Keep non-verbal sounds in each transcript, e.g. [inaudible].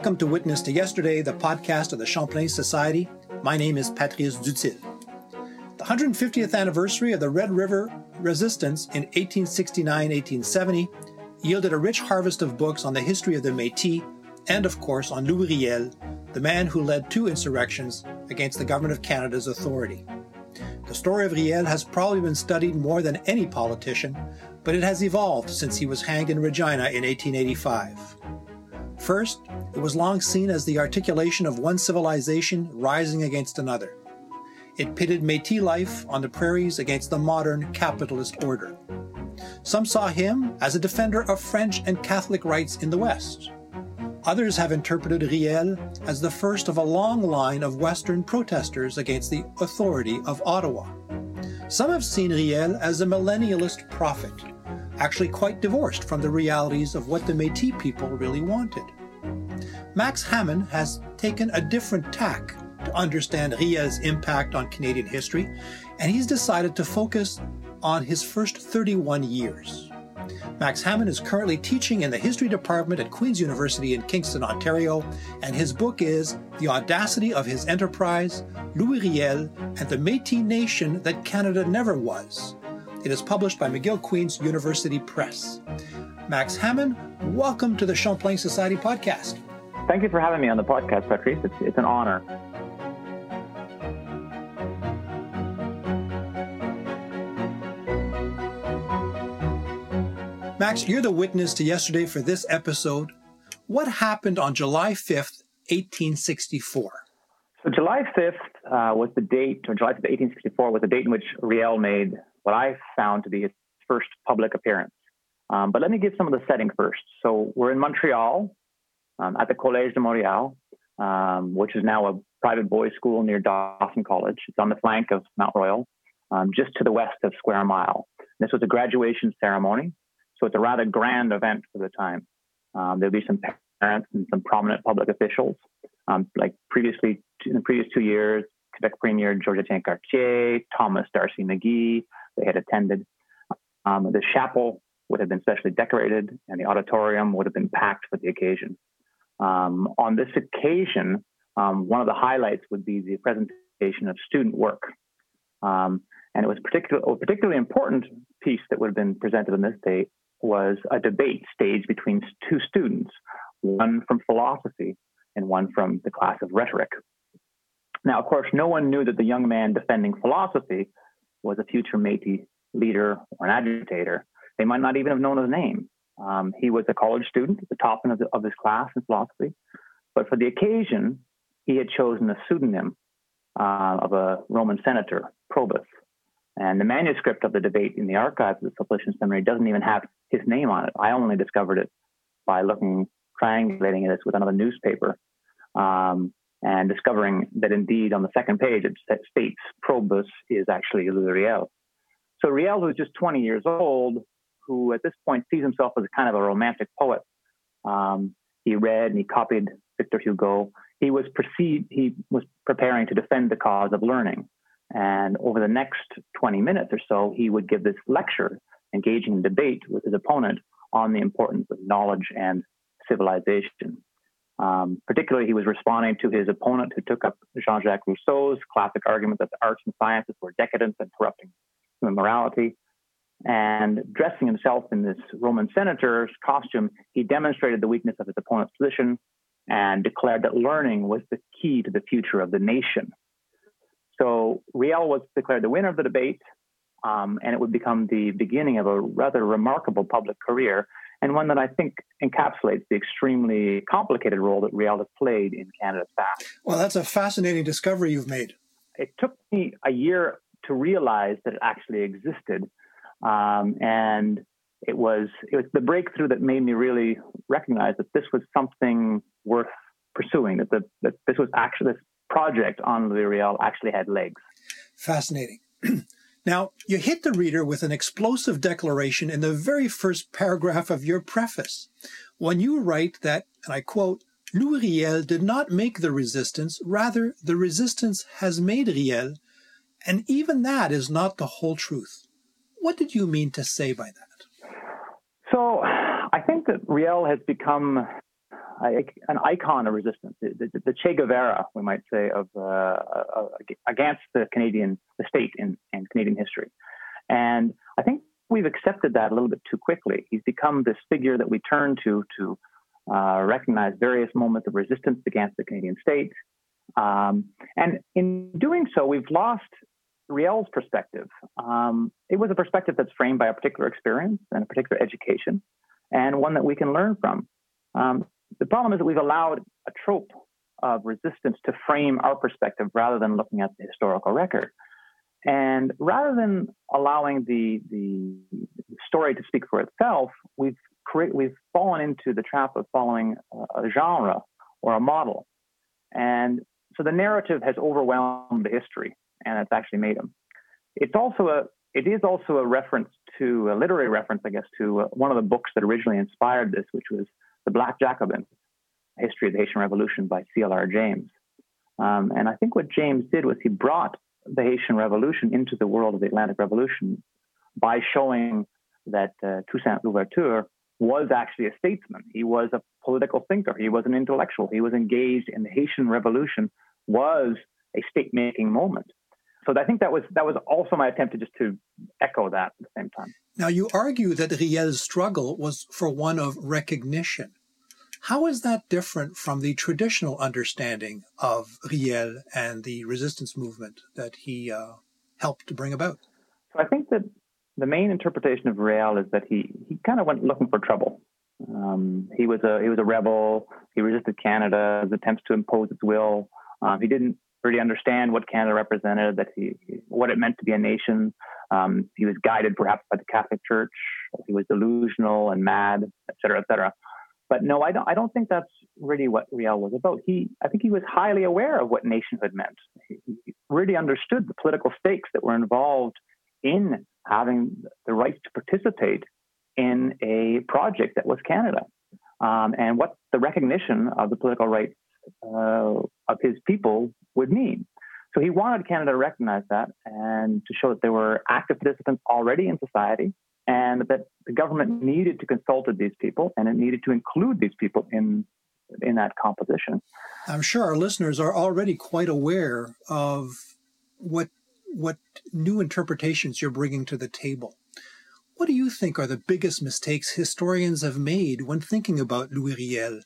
Welcome to Witness to Yesterday, the podcast of the Champlain Society. My name is Patrice Dutil. The 150th anniversary of the Red River Resistance in 1869-1870 yielded a rich harvest of books on the history of the Métis and, of course, on Louis Riel, the man who led two insurrections against the Government of Canada's authority. The story of Riel has probably been studied more than any politician, but it has evolved since he was hanged in Regina in 1885. First, it was long seen as the articulation of one civilization rising against another. It pitted Metis life on the prairies against the modern capitalist order. Some saw him as a defender of French and Catholic rights in the West. Others have interpreted Riel as the first of a long line of Western protesters against the authority of Ottawa. Some have seen Riel as a millennialist prophet, actually quite divorced from the realities of what the Metis people really wanted. Max Hamon has taken a different tack to understand Riel's impact on Canadian history, and he's decided to focus on his first 31 years. Max Hamon is currently teaching in the history department at Queen's University in Kingston, Ontario, and his book is The Audacity of His Enterprise, Louis Riel, and the Métis Nation That Canada Never Was. It is published by McGill Queen's University Press. Max Hamon, welcome to the Champlain Society podcast. Thank you for having me on the podcast, Patrice. It's, it's an honor. Max, you're the witness to yesterday for this episode. What happened on July 5th, 1864? So July 5th uh, was the date, or July 5th, 1864 was the date in which Riel made what I found to be his first public appearance. Um, but let me give some of the setting first. So we're in Montreal um, at the Collège de Montréal, um, which is now a private boys' school near Dawson College. It's on the flank of Mount Royal, um, just to the west of Square Mile. This was a graduation ceremony, so it's a rather grand event for the time. Um, there'll be some parents and some prominent public officials. Um, like previously, in the previous two years, Quebec Premier George Etienne Cartier, Thomas D'Arcy McGee, they had attended. Um, the chapel would have been specially decorated, and the auditorium would have been packed for the occasion. Um, on this occasion, um, one of the highlights would be the presentation of student work. Um, and it was particular, a particularly important piece that would have been presented on this day was a debate staged between two students, one from philosophy and one from the class of rhetoric. Now, of course, no one knew that the young man defending philosophy was a future Métis leader or an agitator. They might not even have known his name. Um, he was a college student at the top of, the, of his class in philosophy, but for the occasion, he had chosen a pseudonym uh, of a Roman senator, Probus. And the manuscript of the debate in the archives of the Sulpician Seminary doesn't even have his name on it. I only discovered it by looking, triangulating this with another newspaper, um, and discovering that indeed on the second page it states Probus is actually Louis Riel. So Riel, who's just 20 years old, who at this point sees himself as kind of a romantic poet. Um, he read and he copied Victor Hugo. He was proceed, he was preparing to defend the cause of learning. And over the next 20 minutes or so, he would give this lecture, engaging in debate with his opponent on the importance of knowledge and civilization. Um, particularly, he was responding to his opponent who took up Jean Jacques Rousseau's classic argument that the arts and sciences were decadent and corrupting human morality. And dressing himself in this Roman senator's costume, he demonstrated the weakness of his opponent's position and declared that learning was the key to the future of the nation. So Riel was declared the winner of the debate, um, and it would become the beginning of a rather remarkable public career, and one that I think encapsulates the extremely complicated role that Riel has played in Canada's past. Well, that's a fascinating discovery you've made. It took me a year to realize that it actually existed. Um, and it was it was the breakthrough that made me really recognize that this was something worth pursuing. That the that this was actually this project on Riel actually had legs. Fascinating. [clears throat] now you hit the reader with an explosive declaration in the very first paragraph of your preface, when you write that, and I quote. Louis Riel did not make the resistance, rather, the resistance has made Riel, and even that is not the whole truth. What did you mean to say by that? So I think that Riel has become an icon of resistance, the, Che Guevara, we might say, of uh, uh, against the Canadian the state in, in Canadian history. And I think we've accepted that a little bit too quickly. He's become this figure that we turn to to uh, recognize various moments of resistance against the Canadian state. Um, and in doing so, we've lost Riel's perspective. Um, it was a perspective that's framed by a particular experience and a particular education, and one that we can learn from. Um, the problem is that we've allowed a trope of resistance to frame our perspective rather than looking at the historical record. And rather than allowing the, the story to speak for itself, we've, create, we've fallen into the trap of following a, a genre or a model. And so the narrative has overwhelmed the history and it's actually made him. It's also a, it is also a reference to a literary reference, I guess, to uh, one of the books that originally inspired this, which was The Black Jacobin, History of the Haitian Revolution by C.L.R. James. Um, and I think what James did was he brought the Haitian Revolution into the world of the Atlantic Revolution by showing that uh, Toussaint Louverture was actually a statesman. He was a political thinker. He was an intellectual. He was engaged in the Haitian Revolution, was a state-making moment. So I think that was that was also my attempt to just to echo that at the same time. Now you argue that Riel's struggle was for one of recognition. How is that different from the traditional understanding of Riel and the resistance movement that he uh, helped to bring about? So I think that the main interpretation of Riel is that he he kind of went looking for trouble. Um, he was a he was a rebel. He resisted Canada's attempts to impose its will. Um, he didn't really understand what Canada represented, that he what it meant to be a nation. Um, he was guided perhaps by the Catholic Church. He was delusional and mad, et cetera, et cetera. But no, I don't. I don't think that's really what Riel was about. He, I think, he was highly aware of what nationhood meant. He, he really understood the political stakes that were involved in having the right to participate in a project that was Canada, um, and what the recognition of the political rights uh, of his people would mean. So he wanted Canada to recognize that and to show that there were active participants already in society and that the government needed to consult with these people and it needed to include these people in in that composition. I'm sure our listeners are already quite aware of what what new interpretations you're bringing to the table. What do you think are the biggest mistakes historians have made when thinking about Louis Riel,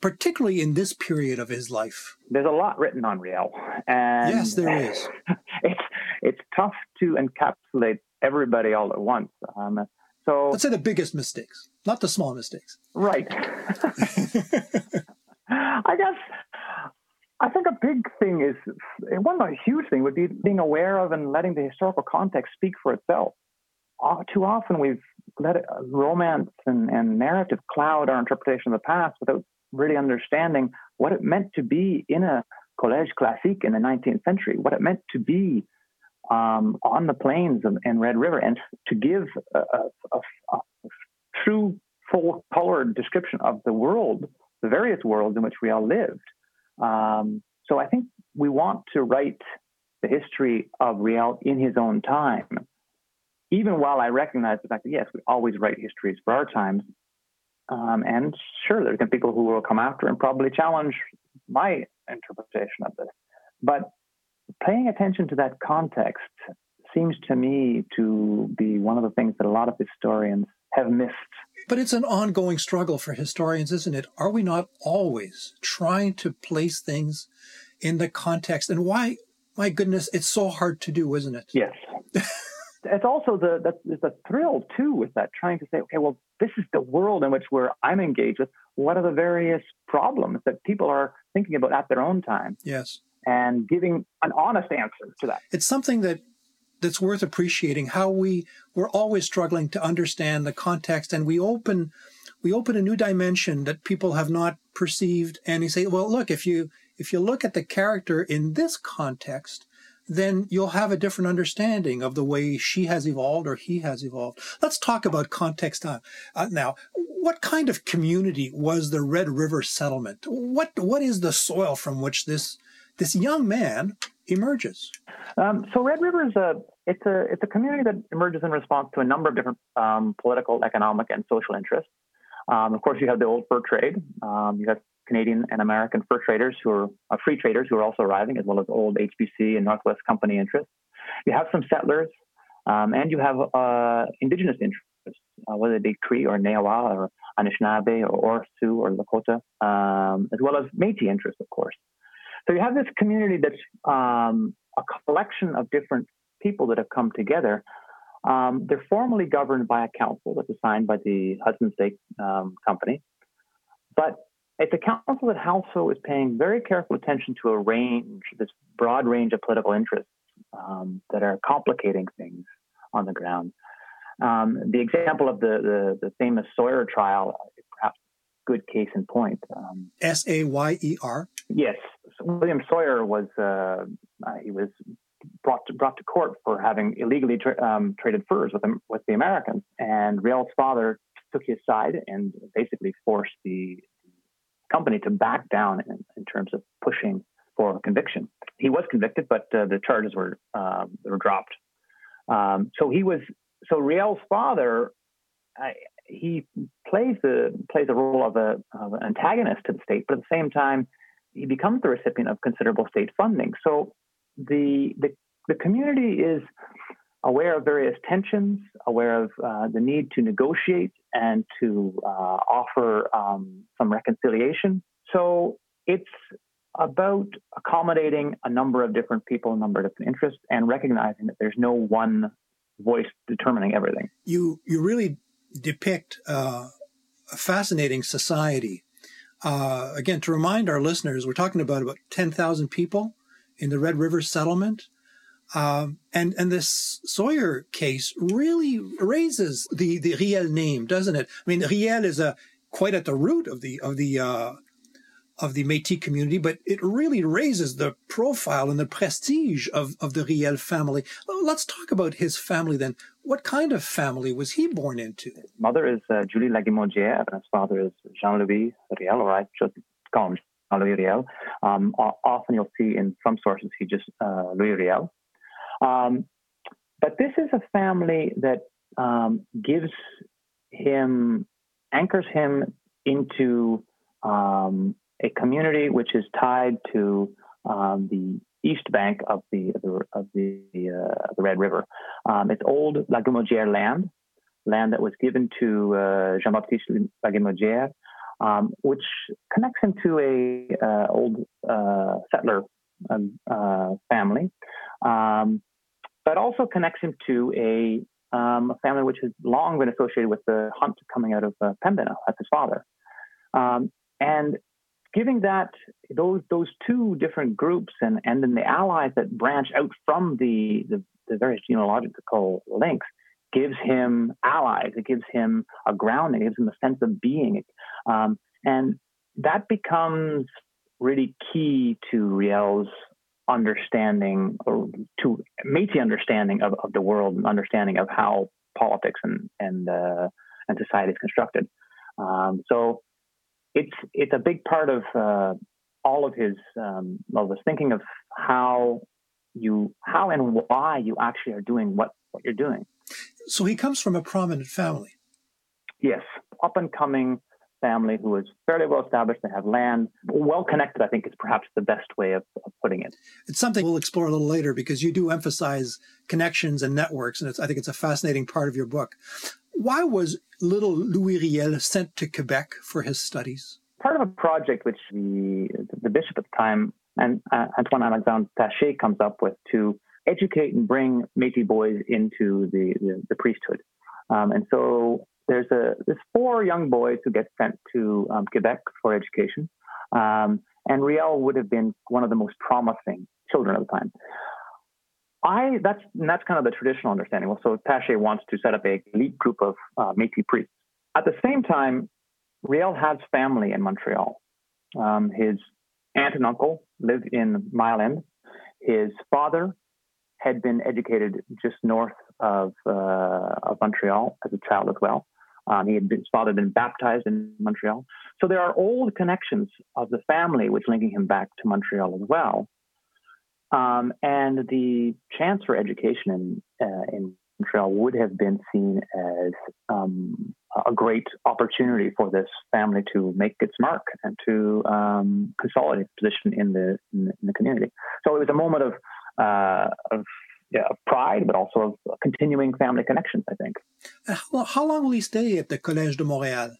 particularly in this period of his life? There's a lot written on Riel, and yes, there is. [laughs] it's it's tough to encapsulate everybody all at once. Um, so let's say the biggest mistakes, not the small mistakes. Right. [laughs] I guess I think a big thing is one a huge thing would be being aware of and letting the historical context speak for itself. Uh, too often we've let it, uh, romance and, and narrative cloud our interpretation of the past without really understanding what it meant to be in a collège classique in the 19th century, what it meant to be um, on the plains in Red River and to give a, a, a, a true, full colored description of the world, the various worlds in which we all lived. Um, so I think we want to write the history of Riel in his own time. Even while I recognize the fact that, yes, we always write histories for our times. Um, and sure, there's going to be people who will come after and probably challenge my interpretation of this. But paying attention to that context seems to me to be one of the things that a lot of historians have missed. But it's an ongoing struggle for historians, isn't it? Are we not always trying to place things in the context? And why, my goodness, it's so hard to do, isn't it? Yes. [laughs] it's also the, the, the thrill too with that, trying to say, okay, well, this is the world in which we're I'm engaged with. What are the various problems that people are thinking about at their own time? Yes and giving an honest answer to that. It's something that that's worth appreciating how we we're always struggling to understand the context and we open we open a new dimension that people have not perceived and you say well look if you if you look at the character in this context then you'll have a different understanding of the way she has evolved or he has evolved let's talk about context uh, uh, now what kind of community was the red river settlement what what is the soil from which this this young man emerges. Um, so Red River is a it's a it's a community that emerges in response to a number of different um, political, economic, and social interests. Um, of course, you have the old fur trade. Um, you have Canadian and American fur traders who are uh, free traders who are also arriving, as well as old HBC and Northwest Company interests. You have some settlers, um, and you have uh, indigenous interests, uh, whether it be Cree or Newa or Anishinaabe or Sioux or Lakota, um, as well as Métis interests, of course. So you have this community that's um, a collection of different people that have come together. Um, they're formally governed by a council that's assigned by the Hudson's Bay um, Company, but it's a council that also is paying very careful attention to a range, this broad range of political interests um, that are complicating things on the ground. Um, the example of the, the, the, famous Sayer trial is perhaps a good case in point. Um, S A Y E R? Yes. So William Sayer was, uh, uh, he was brought to, brought to court for having illegally tra- um, traded furs with, them, with the Americans. And Riel's father took his side and basically forced the company to back down in, in terms of pushing for conviction. He was convicted, but uh, the charges were uh, were dropped. Um, so he was so Riel's father. I, he plays the plays the role of, a, of an antagonist to the state, but at the same time, he becomes the recipient of considerable state funding. So the the, the community is aware of various tensions, aware of uh, the need to negotiate and to uh, offer um, some reconciliation. So it's about accommodating a number of different people, a number of different interests, and recognizing that there's no one voice determining everything. You you really depict uh, a fascinating society. Uh, again, to remind our listeners, we're talking about about ten thousand people in the Red River settlement. Um, and and this Sayer case really raises the the Riel name, doesn't it? I mean, Riel is a quite at the root of the of the uh, of the Métis community, but it really raises the profile and the prestige of, of the Riel family. Let's talk about his family then. What kind of family was he born into? His mother is uh, Julie Lagimodière, and his father is Jean-Louis Riel, or I just call him Jean-Louis Riel. Um, often you'll see in some sources he just uh, Louis Riel. Um, but this is a family that um, gives him, anchors him into um, a community which is tied to um, the east bank of the of the, of the, uh, the Red River. Um, it's old Lagimodière land, land that was given to uh, Jean-Baptiste Lagimodière, um, which connects him to a uh, old uh, settler uh, family, um, but also connects him to a, um, a, family which has long been associated with the hunt coming out of uh, Pembina. That's his father. Um, and giving that those those two different groups and and then the allies that branch out from the the, the various genealogical links gives him allies. It gives him a grounding. It gives him a sense of being. Um, and that becomes really key to Riel's understanding or to Métis understanding of, of the world and understanding of how politics and and uh, and society is constructed. Um, so it's it's a big part of uh, all of his um, well, was thinking of how you how and why you actually are doing what what you're doing. So he comes from a prominent family. Yes, up and coming family who is fairly well established. They have land, well connected. I think is perhaps the best way of, of, putting it. It's something we'll explore a little later because you do emphasize connections and networks, and I think it's a fascinating part of your book. Why was little Louis Riel sent to Quebec for his studies? Part of a project which the, the bishop at the time, and uh, Antoine Alexandre Taché, comes up with to educate and bring Métis boys into the, the, the priesthood. Um, and so there's a there's four young boys who get sent to um, Quebec for education, um, and Riel would have been one of the most promising children at the time. I that's that's kind of the traditional understanding. Well, so Taché wants to set up a elite group of uh, Métis priests. At the same time, Riel has family in Montreal. Um, his aunt and uncle live in Mile End. His father had been educated just north of, uh, of Montreal as a child as well. Um, he had been, his father had been baptized in Montreal. So there are old connections of the family which linking him back to Montreal as well. Um, and the chance for education in, uh, in Montreal would have been seen as um, a great opportunity for this family to make its mark and to um, consolidate its position in the, in the, community. So it was a moment of uh, of yeah, pride, but also of continuing family connections. I think. How, how long will he stay at the Collège de Montréal?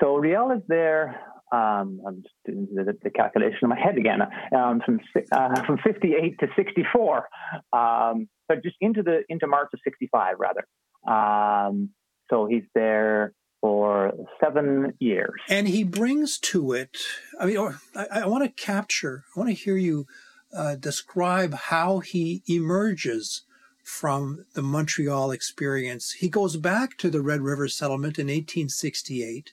So Riel is there um, I'm just doing the, the, calculation in my head again, um, from uh, from 58 to 64, um, but just into the into March of 65 rather. Um, so he's there for seven years, and he brings to it. I mean, or, I, I want to capture. I want to hear you uh, describe how he emerges from the Montreal experience. He goes back to the Red River settlement in 1868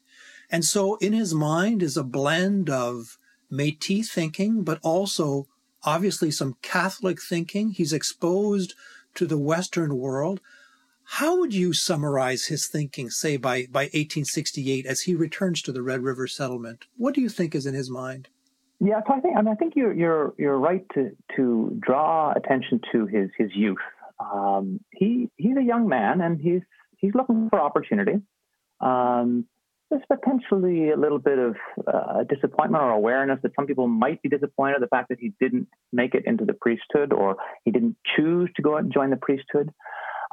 and so in his mind is a blend of Métis thinking, but also obviously some Catholic thinking. He's exposed to the Western world. How would you summarize his thinking, say by, by 1868 as he returns to the Red River settlement? What do you think is in his mind? Yeah, so I think I, mean, I think you're you're you're right to to draw attention to his his youth. Um, he he's a young man and he's he's looking for opportunity. Um, there's potentially a little bit of uh, disappointment or awareness that some people might be disappointed at the fact that he didn't make it into the priesthood or he didn't choose to go out and join the priesthood.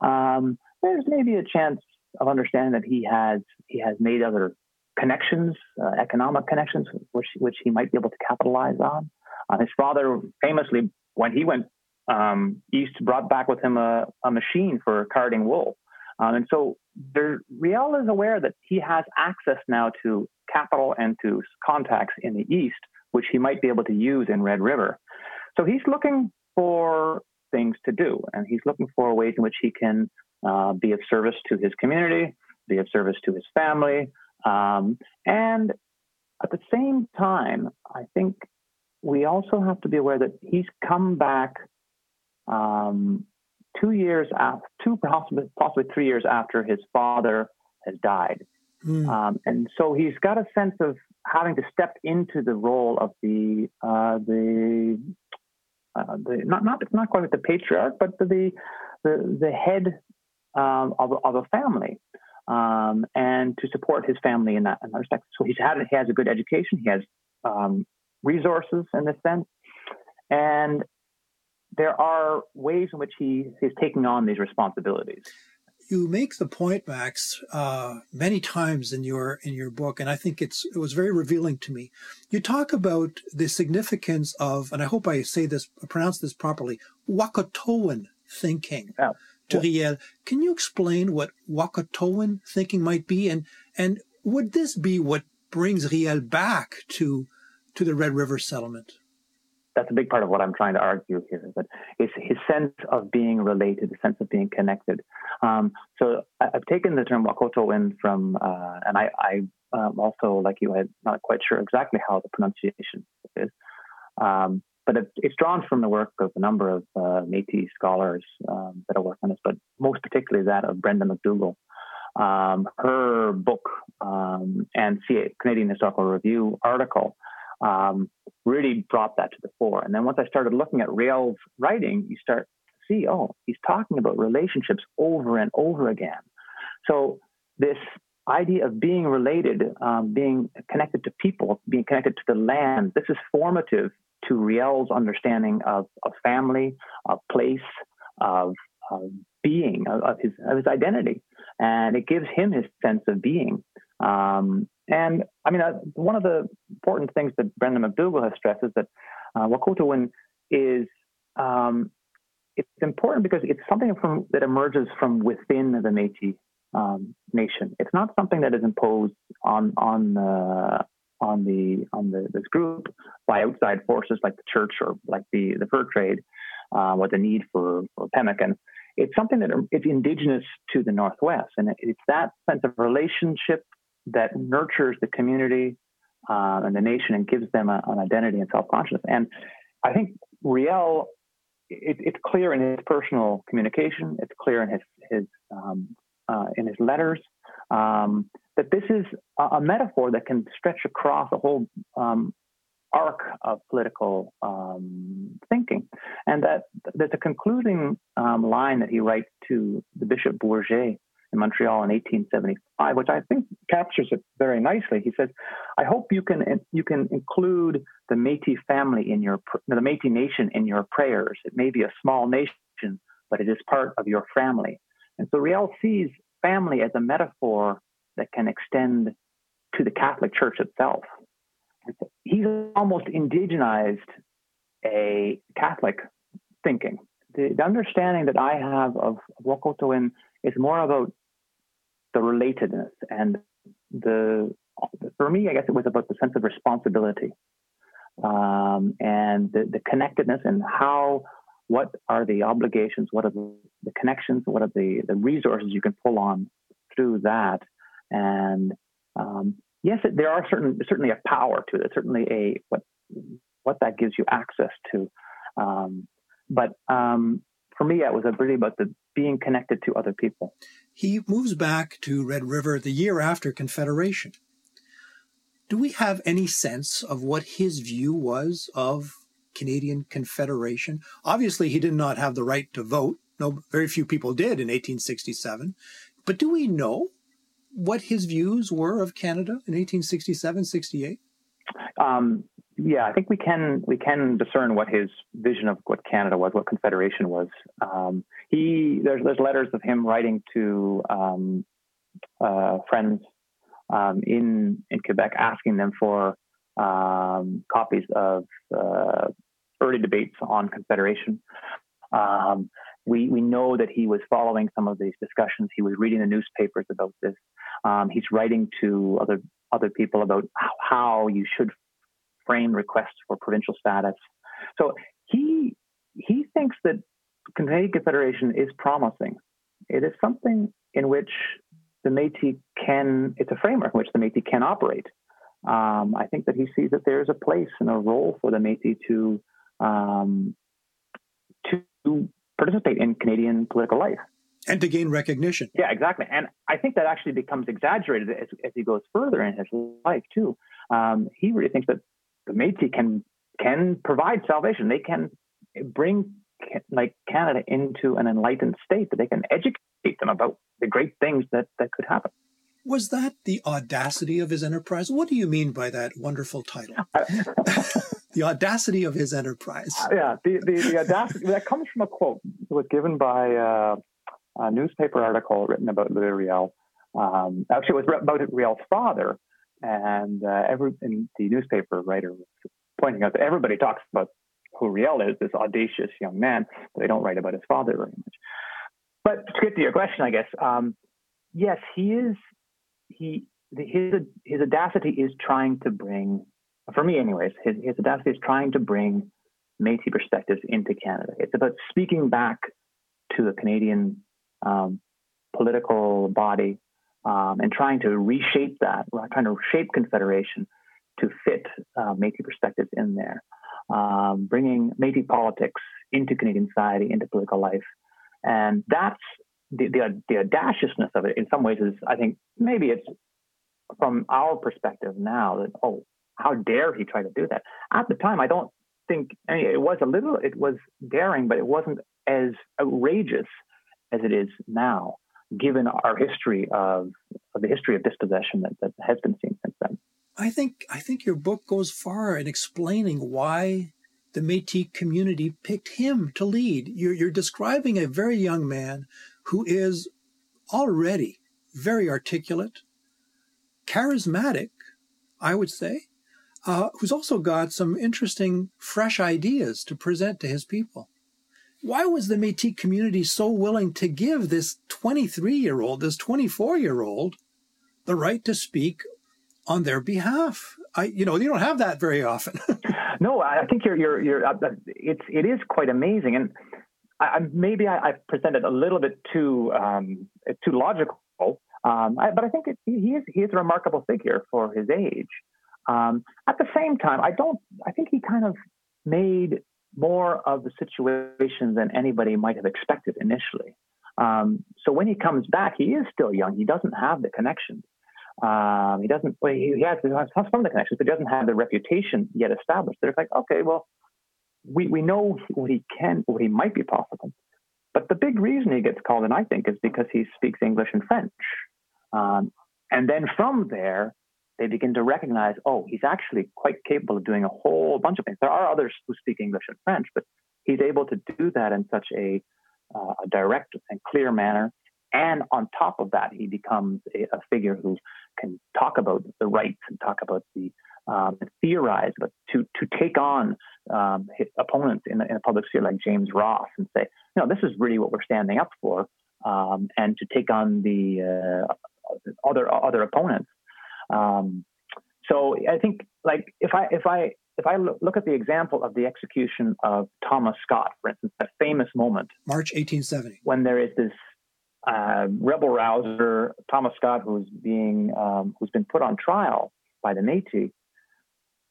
Um, there's maybe a chance of understanding that he has he has made other connections, uh, economic connections, which which he might be able to capitalize on. Uh, his father famously, when he went um, east, brought back with him a, a machine for carding wool. Um, and so there, Riel is aware that he has access now to capital and to contacts in the East, which he might be able to use in Red River. So he's looking for things to do, and he's looking for ways in which he can uh, be of service to his community, be of service to his family. Um, and at the same time, I think we also have to be aware that he's come back um, two years after, two possibly, possibly three years after his father has died. Mm. Um, and so he's got a sense of having to step into the role of the uh, the uh, the not not not quite the patriarch, but the the the head um, of of a family, um, and to support his family in that, in that respect. So he's had he has a good education, he has um, resources in this sense, and there are ways in which he is taking on these responsibilities. You make the point, Max, uh, many times in your in your book, and I think it's it was very revealing to me. You talk about the significance of, and I hope I say this, pronounce this properly, Wahkohtowin thinking. Oh. To Riel, can you explain what Wahkohtowin thinking might be, and and would this be what brings Riel back to to the Red River settlement? that's a big part of what I'm trying to argue here. That is his sense of being related, the sense of being connected. Um, so I've taken the term Wahkohtowin from, uh, and I, I um, also, like you, I'm not quite sure exactly how the pronunciation is. Um, but it, it's drawn from the work of a number of uh, Métis scholars um, that are working on this, but most particularly that of Brenda Macdougall. Um, her book um, and Canadian Historical Review article um, really brought that to the fore. And then once I started looking at Riel's writing, you start to see, oh, he's talking about relationships over and over again. So this idea of being related, um, being connected to people, being connected to the land, this is formative to Riel's understanding of, of family, of place, of, of being, of, of, his, of his identity. And it gives him his sense of being. Um, and I mean, uh, one of the important things that Brenda Macdougall has stressed is that uh, Wahkohtowin is um, it's important because it's something from, that emerges from within the Métis um, nation. It's not something that is imposed on on uh, on the on the, this group by outside forces like the church or like the the fur trade, uh, or the need for, for pemmican. It's something that it's indigenous to the Northwest, and it's that sense of relationship that nurtures the community uh, and the nation and gives them a, an identity and self consciousness. And I think Riel, it, it's clear in his personal communication, it's clear in his his um, uh, in his letters um, that this is a, metaphor that can stretch across a whole um, arc of political um, thinking. And that there's a concluding um, line that he writes to the Bishop Bourget in Montreal in 1875, which I think captures it very nicely. He says, "I hope you can you can include the Métis family in your the Métis nation in your prayers. It may be a small nation, but it is part of your family." And so Riel sees family as a metaphor that can extend to the Catholic Church itself. He's almost indigenized a Catholic thinking. The, the understanding that I have of Wahkohtowin is more about the relatedness and the, for me, I guess it was about the sense of responsibility um, and the, the connectedness and how what are the obligations, what are the, the, connections, what are the, the resources you can pull on through that. And um, yes, there are certain certainly a power to it, certainly a what what that gives you access to. Um, but um, for me, it was really about the being connected to other people. He moves back to Red River the year after Confederation. Do we have any sense of what his view was of Canadian Confederation? Obviously, he did not have the right to vote. No, very few people did in 1867. But do we know what his views were of Canada in 1867, 68? Um, yeah, I think we can we can discern what his vision of what Canada was, what Confederation was. Um, he there's there's letters of him writing to um, uh, friends um, in in Quebec, asking them for um, copies of uh, early debates on Confederation. Um, we we know that he was following some of these discussions. He was reading the newspapers about this. Um, he's writing to other other people about how, you should frame requests for provincial status. So he he thinks that Canadian Confederation is promising. It is something in which the Métis can. It's a framework in which the Métis can operate. Um, I think that he sees that there is a place and a role for the Métis to um, to participate in Canadian political life and to gain recognition. Yeah, exactly. And I think that actually becomes exaggerated as, as he goes further in his life too. Um, he really thinks that the Métis can can provide salvation. They can bring like Canada into an enlightened state that they can educate them about the great things that that could happen. Was that the audacity of his enterprise? What do you mean by that wonderful title? [laughs] [laughs] the audacity of his enterprise. Yeah, the, the, the audacity that comes from a quote that was given by uh, a newspaper article written about Louis Riel. Um, actually, it was about Riel's father, and uh, every and the newspaper writer was pointing out that everybody talks about who Riel is, this audacious young man, but they don't write about his father very much. But to get to your question, I guess, um, yes, he is. He his his audacity is trying to bring, for me, anyways, his his audacity is trying to bring Métis perspectives into Canada. It's about speaking back to the Canadian um, political body um, and trying to reshape that, trying to shape Confederation to fit uh, Métis perspectives in there, um, bringing Métis politics into Canadian society, into political life. And that's the, the, the audaciousness of it in some ways is, I think, maybe it's from our perspective now that, oh, how dare he try to do that? At the time, I don't think I mean, it was a little, it was daring, but it wasn't as outrageous as it is now, given our history of, of the history of dispossession that, that has been seen since then. I think I think your book goes far in explaining why the Métis community picked him to lead. You're, you're describing a very young man who is already very articulate, charismatic, I would say, uh, who's also got some interesting, fresh ideas to present to his people why was the Métis community so willing to give this 23 year old, this 24 year old, the right to speak on their behalf? I, you know, you don't have that very often. [laughs] no, I think you're, you're, you're, uh, it's, it is quite amazing. And I, maybe I, I presented a little bit too, um, too logical. Um, I, but I think it, he is, he is a remarkable figure for his age. Um, at the same time, I don't, I think he kind of made more of the situation than anybody might have expected initially. Um, so when he comes back, he is still young. He doesn't have the connections. Um, he doesn't. Well, he, he has, has some of the connections, but he doesn't have the reputation yet established. They're like, okay, well, we we know what he can, what he might be possible. But the big reason he gets called in, I think, is because he speaks English and French. Um, and then from there, they begin to recognize, oh, he's actually quite capable of doing a whole bunch of things. There are others who speak English and French, but he's able to do that in such a, uh, a direct and clear manner. And on top of that, he becomes a, a figure who can talk about the rights and talk about the um, theorize, but to to take on um, opponents in, in a public sphere like James Ross and say, know, this is really what we're standing up for, um, and to take on the uh, other other opponents. Um, so I think, like, if I if I if I look at the example of the execution of Thomas Scott, for instance, that famous moment, March 1870, when there is this uh, rebel rouser Thomas Scott who's being um, who's been put on trial by the Métis,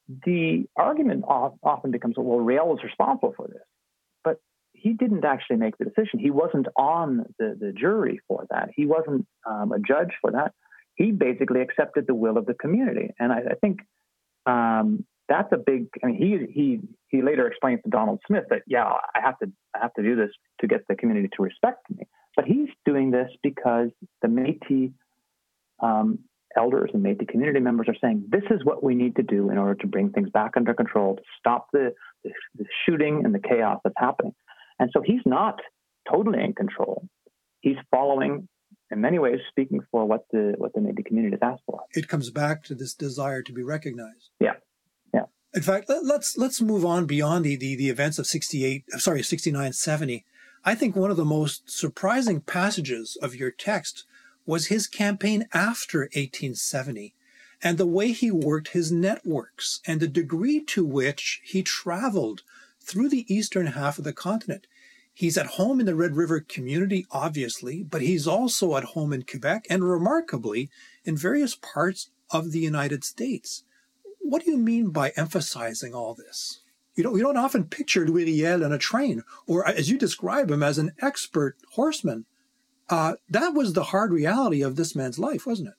the argument often becomes, well, Riel was responsible for this, but he didn't actually make the decision. He wasn't on the, the jury for that. He wasn't um, a judge for that. He basically accepted the will of the community, and I, I think um, that's a big. I mean, he he he later explains to Donald Smith that yeah, I have to I have to do this to get the community to respect me. But he's doing this because the Métis um, elders and Métis community members are saying this is what we need to do in order to bring things back under control, to stop the, the, the shooting and the chaos that's happening. And so he's not totally in control. He's following, in many ways, speaking for what the what the Métis community has asked for. It comes back to this desire to be recognized. Yeah. Yeah. In fact, let, us let's, let's move on beyond the, the, the events of 68, sorry, 69, 70. I think one of the most surprising passages of your text was his campaign after 1870 and the way he worked his networks and the degree to which he traveled through the eastern half of the continent. He's at home in the Red River community, obviously, but he's also at home in Quebec and remarkably in various parts of the United States. What do you mean by emphasizing all this? You don't, you don't often picture Louis Riel in a train, or as you describe him as an expert horseman uh, that was the hard reality of this man's life, wasn't it?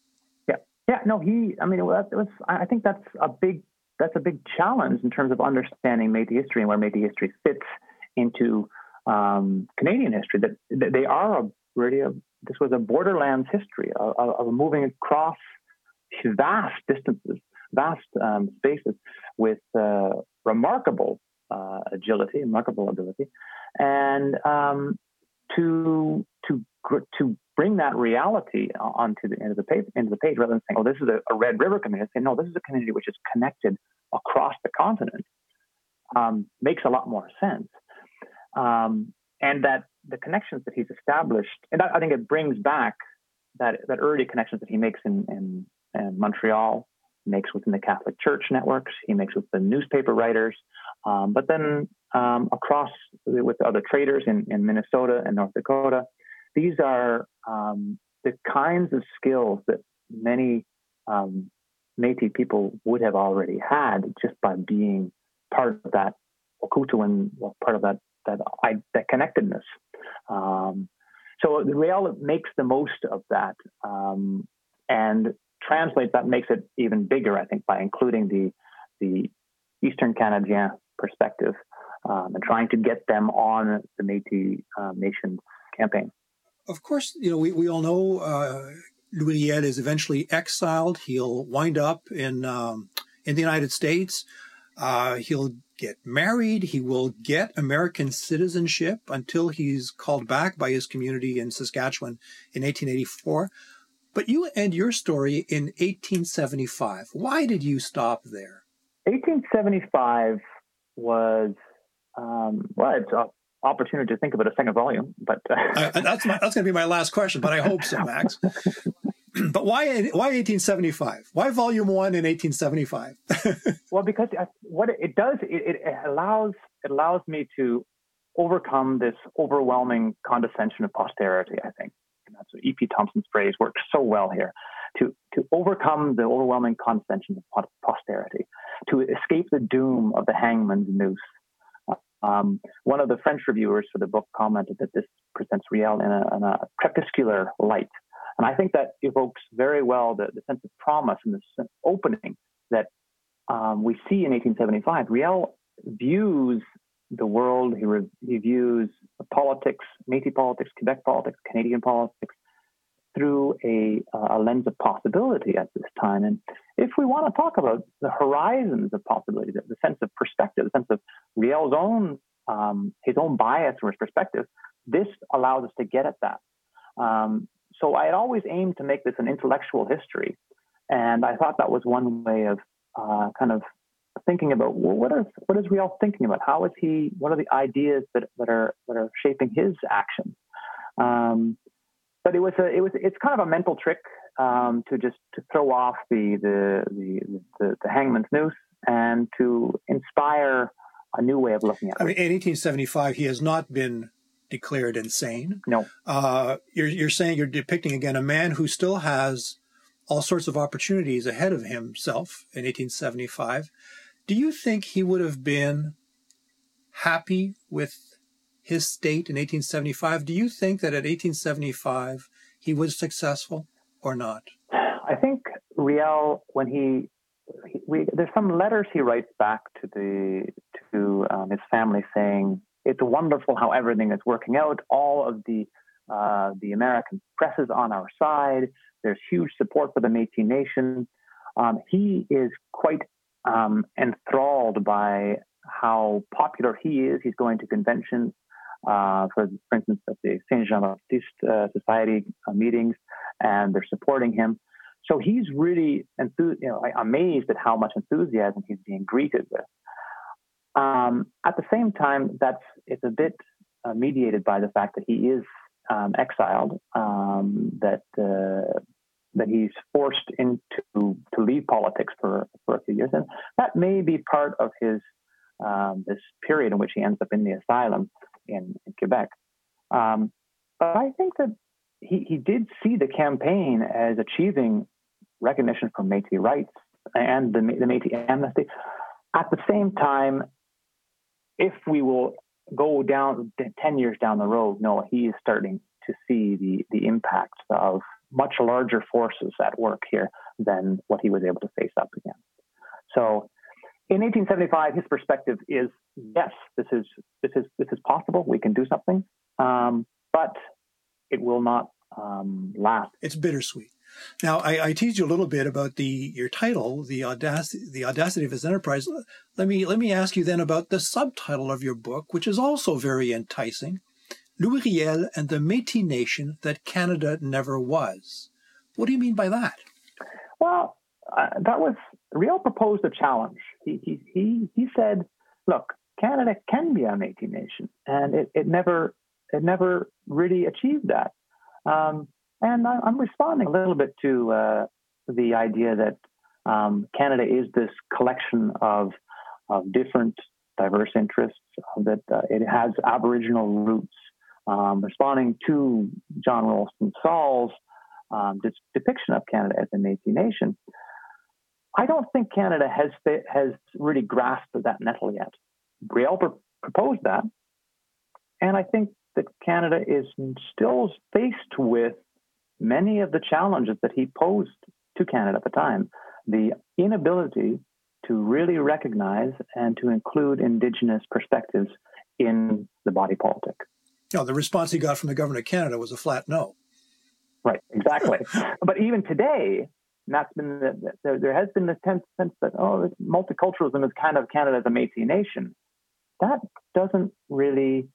Yeah, yeah. No, he. I mean, it was, it was. I think that's a big. That's a big challenge in terms of understanding Métis history and where Métis history fits into um, Canadian history. That, they are a, really a. This was a borderlands history of, of moving across vast distances, vast um, spaces with uh, remarkable uh, agility, remarkable ability, and um, to to to bring that reality onto the end of the page, the page, rather than saying, "Oh, this is a, a Red River community," saying, "No, this is a community which is connected across the continent," um, makes a lot more sense. Um, and that the connections that he's established, and I think it brings back that that early connections that he makes in, in, in Montreal, makes within the Catholic Church networks, he makes with the newspaper writers, um, but then um, across with other traders in, in Minnesota and North Dakota, these are um, the kinds of skills that many um, Métis people would have already had just by being part of that Wahkohtowin, well, part of that that, that connectedness. Um, so the Riel makes the most of that um, and translates that, makes it even bigger, I think, by including the the Eastern Canadian perspective um, and trying to get them on the Métis uh, Nation campaign of course, you know, we, we all know uh, Louis Riel is eventually exiled. He'll wind up in um, in the United States. Uh, he'll get married. He will get American citizenship until he's called back by his community in Saskatchewan in 1884. But you end your story in 1875. Why did you stop there? 1875 was um, well, it's a opportunity to think about a second volume. But uh, that's my, that's going to be my last question. But I hope so, Max. [laughs] [clears throat] but why why 1875? Why volume one in 1875? [laughs] well, because what it does, it, it allows it allows me to overcome this overwhelming condescension of posterity. I think and that's what E.P. Thompson's phrase works so well here. To to overcome the overwhelming condescension of posterity, to escape the doom of the hangman's noose, um, one of the French reviewers for the book commented that this presents Riel in a, in a crepuscular light, And I think that evokes very well the, the sense of promise and the opening that um, we see in 1875. Riel views the world, he, re- he views politics, Métis politics, Quebec politics, Canadian politics through a, a lens of possibility at this time. And if we want to talk about the horizons of possibility, the, the sense of perspective, the sense of Riel's own um, his own bias or his perspective, this allows us to get at that. Um, so I had always aimed to make this an intellectual history, and I thought that was one way of uh, kind of thinking about well, what is what is Riel thinking about? How is he? What are the ideas that, that are that are shaping his actions? Um, but it was a it was it's kind of a mental trick um, to just to throw off the the the, the, the hangman's noose and to inspire a new way of looking at it. I mean, in 1875, he has not been declared insane. No. Uh, you're, you're saying you're depicting again a man who still has all sorts of opportunities ahead of himself in 1875. Do you think he would have been happy with his state in 1875? Do you think that at 1875 he was successful or not? I think Riel, when he, he we, there's some letters he writes back to the to um, his family saying it's wonderful how everything is working out. All of the uh, the American press is on our side. There's huge support for the Métis Nation. Um, he is quite um, enthralled by how popular he is. He's going to conventions, uh, for, for instance, at the Saint Jean Baptiste uh, Society uh, meetings, and they're supporting him. So he's really you know, amazed at how much enthusiasm he's being greeted with. Um, at the same time, that's it's a bit uh, mediated by the fact that he is um, exiled, um, that uh, that he's forced into to leave politics for for a few years, and that may be part of his um, this period in which he ends up in the asylum in, in Quebec. Um, but I think that he, he did see the campaign as achieving recognition for Métis rights and the, the Métis amnesty. At the same time, if we will go down 10 years down the road, no, he is starting to see the, the impact of much larger forces at work here than what he was able to face up against. So in 1875, his perspective is yes, this is this is this is possible. We can do something, um, but it will not um, last. It's bittersweet. Now, I, I teased you a little bit about the your title, the audacity, the audacity of his enterprise. Let me let me ask you then about the subtitle of your book, which is also very enticing: Louis Riel and the Métis Nation that Canada never was. What do you mean by that? Well, uh, that was Riel proposed a challenge. He he he he said, "Look, Canada can be a Métis nation," and it, it never it never really achieved that. Um, and I, am responding a little bit to uh, the idea that um, Canada is this collection of, of different diverse interests, that uh, it has Aboriginal roots. Um, responding to John Ralston Saul's um, depiction of Canada as a Métis nation, I don't think Canada has has really grasped that nettle yet. Riel proposed that, and I think that Canada is still faced with many of the challenges that he posed to Canada at the time. The inability to really recognize and to include Indigenous perspectives in the body politic. No, the response he got from the government of Canada was a flat no. Right, exactly. [laughs] but even today, that's been the, there, there has been the sense that oh, multiculturalism is kind of Canada as a Métis nation. That doesn't really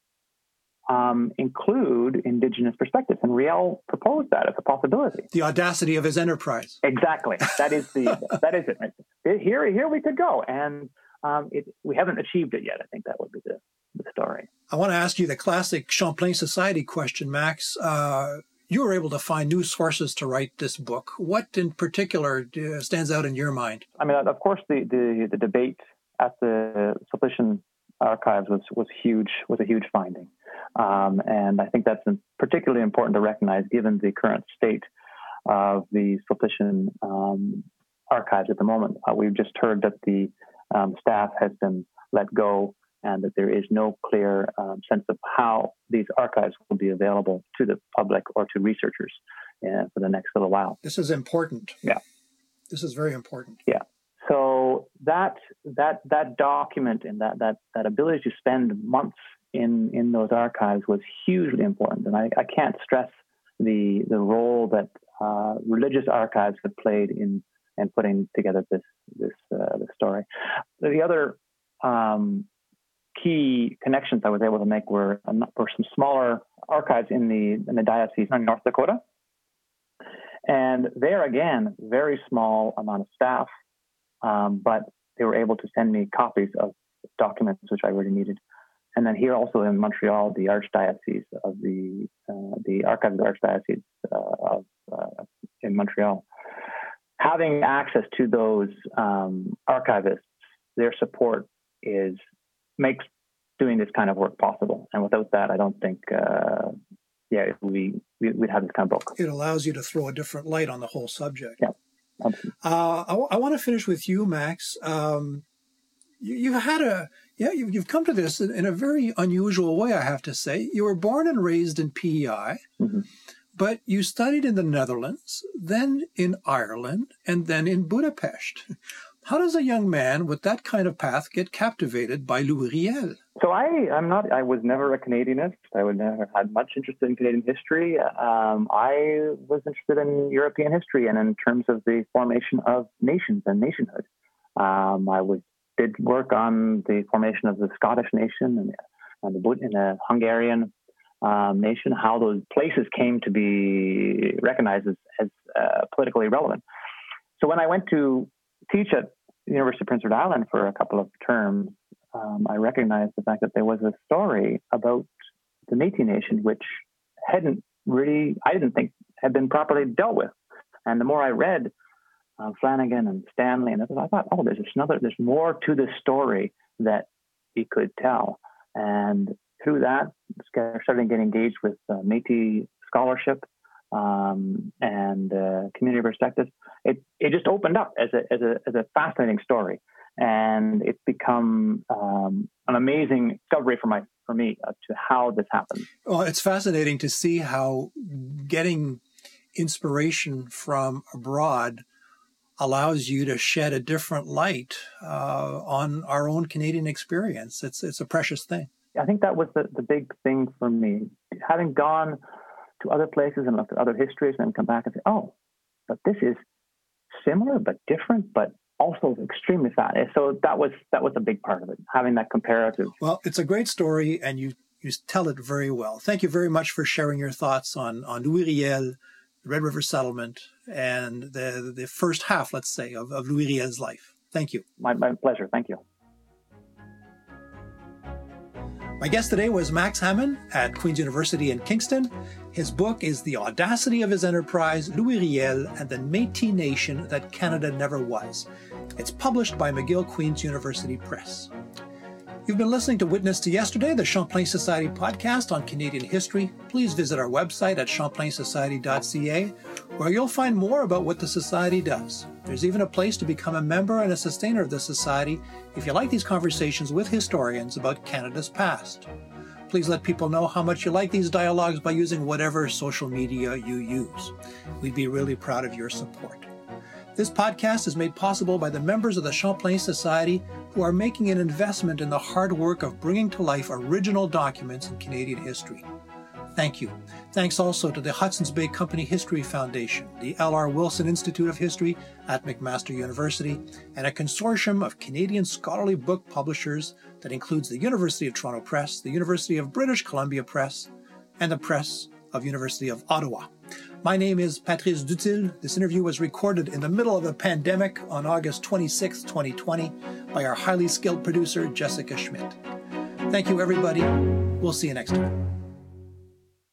um, include indigenous perspectives. And Riel proposed that as a possibility. The audacity of his enterprise. Exactly. That is the [laughs] that is it. Right? Here, here we could go, and um, it, we haven't achieved it yet. I think that would be the, the story. I want to ask you the classic Champlain Society question, Max. Uh, you were able to find new sources to write this book. What in particular uh, stands out in your mind? I mean, of course, the the, the debate at the Sulpician archives was was huge. Was a huge finding. Um, and I think that's particularly important to recognize given the current state of the Sulpician um, archives at the moment. Uh, we've just heard that the um, staff has been let go and that there is no clear um, sense of how these archives will be available to the public or to researchers uh, for the next little while. This is important. Yeah. This is very important. Yeah. So that that that document and that that that ability to spend months in in those archives was hugely important, and I, I can't stress the the role that uh, religious archives have played in in putting together this this uh, this story. The other um, key connections I was able to make were, were some smaller archives in the in the diocese in North Dakota, and there again, very small amount of staff, um, but they were able to send me copies of documents which I really needed. And then here also in Montreal, the Archdiocese of the uh, the Archives of the Archdiocese uh, of uh, in Montreal, having access to those um, archivists, their support is makes doing this kind of work possible. And without that, I don't think uh, yeah, we, we would have this kind of book. It allows you to throw a different light on the whole subject. Yeah. Uh, I, I want to finish with you, Max. Um, you, have had a yeah, you, have come to this in, in, a very unusual way, I have to say. You were born and raised in PEI, mm-hmm. but you studied in the Netherlands, then in Ireland, and then in Budapest. How does a young man with that kind of path get captivated by Louis Riel? So I, I'm not. I was never a Canadianist. I would never had much interest in Canadian history. Um, I was interested in European history and in terms of the formation of nations and nationhood. Um, I was did work on the formation of the Scottish nation and, and the, and the Hungarian um, nation, how those places came to be recognized as, as uh, politically relevant. So when I went to teach at the University of Prince Edward Island for a couple of terms, um, I recognized the fact that there was a story about the Métis Nation, which hadn't really, I didn't think, had been properly dealt with. And the more I read uh, Flanagan and Stanley, and others, I thought, oh, there's another, there's more to this story that he could tell. And through that, started getting engaged with uh, Métis scholarship um, and uh, community perspectives, it, it just opened up as a, as a, as a fascinating story. And it's become um, an amazing discovery for my for me uh, to how this happened. Well, it's fascinating to see how getting inspiration from abroad allows you to shed a different light uh, on our own Canadian experience. It's it's a precious thing. I think that was the, the big thing for me. Having gone to other places and looked at other histories and then come back and say, oh, but this is similar but different, but also extremely fast. So that was that was a big part of it, having that comparative. Well, it's a great story, and you you tell it very well. Thank you very much for sharing your thoughts on on Louis Riel, the Red River Settlement, and the the first half, let's say, of, of Louis Riel's life. Thank you. My, my pleasure. Thank you. My guest today was Max Hamon at Queen's University in Kingston. His book is The Audacity of His Enterprise, Louis Riel and the Métis Nation That Canada Never Was. It's published by McGill Queen's University Press. You've been listening to Witness to Yesterday, the Champlain Society podcast on Canadian history. Please visit our website at champlainsociety.ca, where you'll find more about what the Society does. There's even a place to become a member and a sustainer of the Society if you like these conversations with historians about Canada's past. Please let people know how much you like these dialogues by using whatever social media you use. We'd be really proud of your support. This podcast is made possible by the members of the Champlain Society who are making an investment in the hard work of bringing to life original documents in Canadian history. Thank you. Thanks also to the Hudson's Bay Company History Foundation, the L.R. Wilson Institute of History at McMaster University, and a consortium of Canadian scholarly book publishers that includes the University of Toronto Press, the University of British Columbia Press, and the Press of University of Ottawa. My name is Patrice Dutil. This interview was recorded in the middle of a pandemic on August 26, 2020, by our highly skilled producer, Jessica Schmidt. Thank you, everybody. We'll see you next time.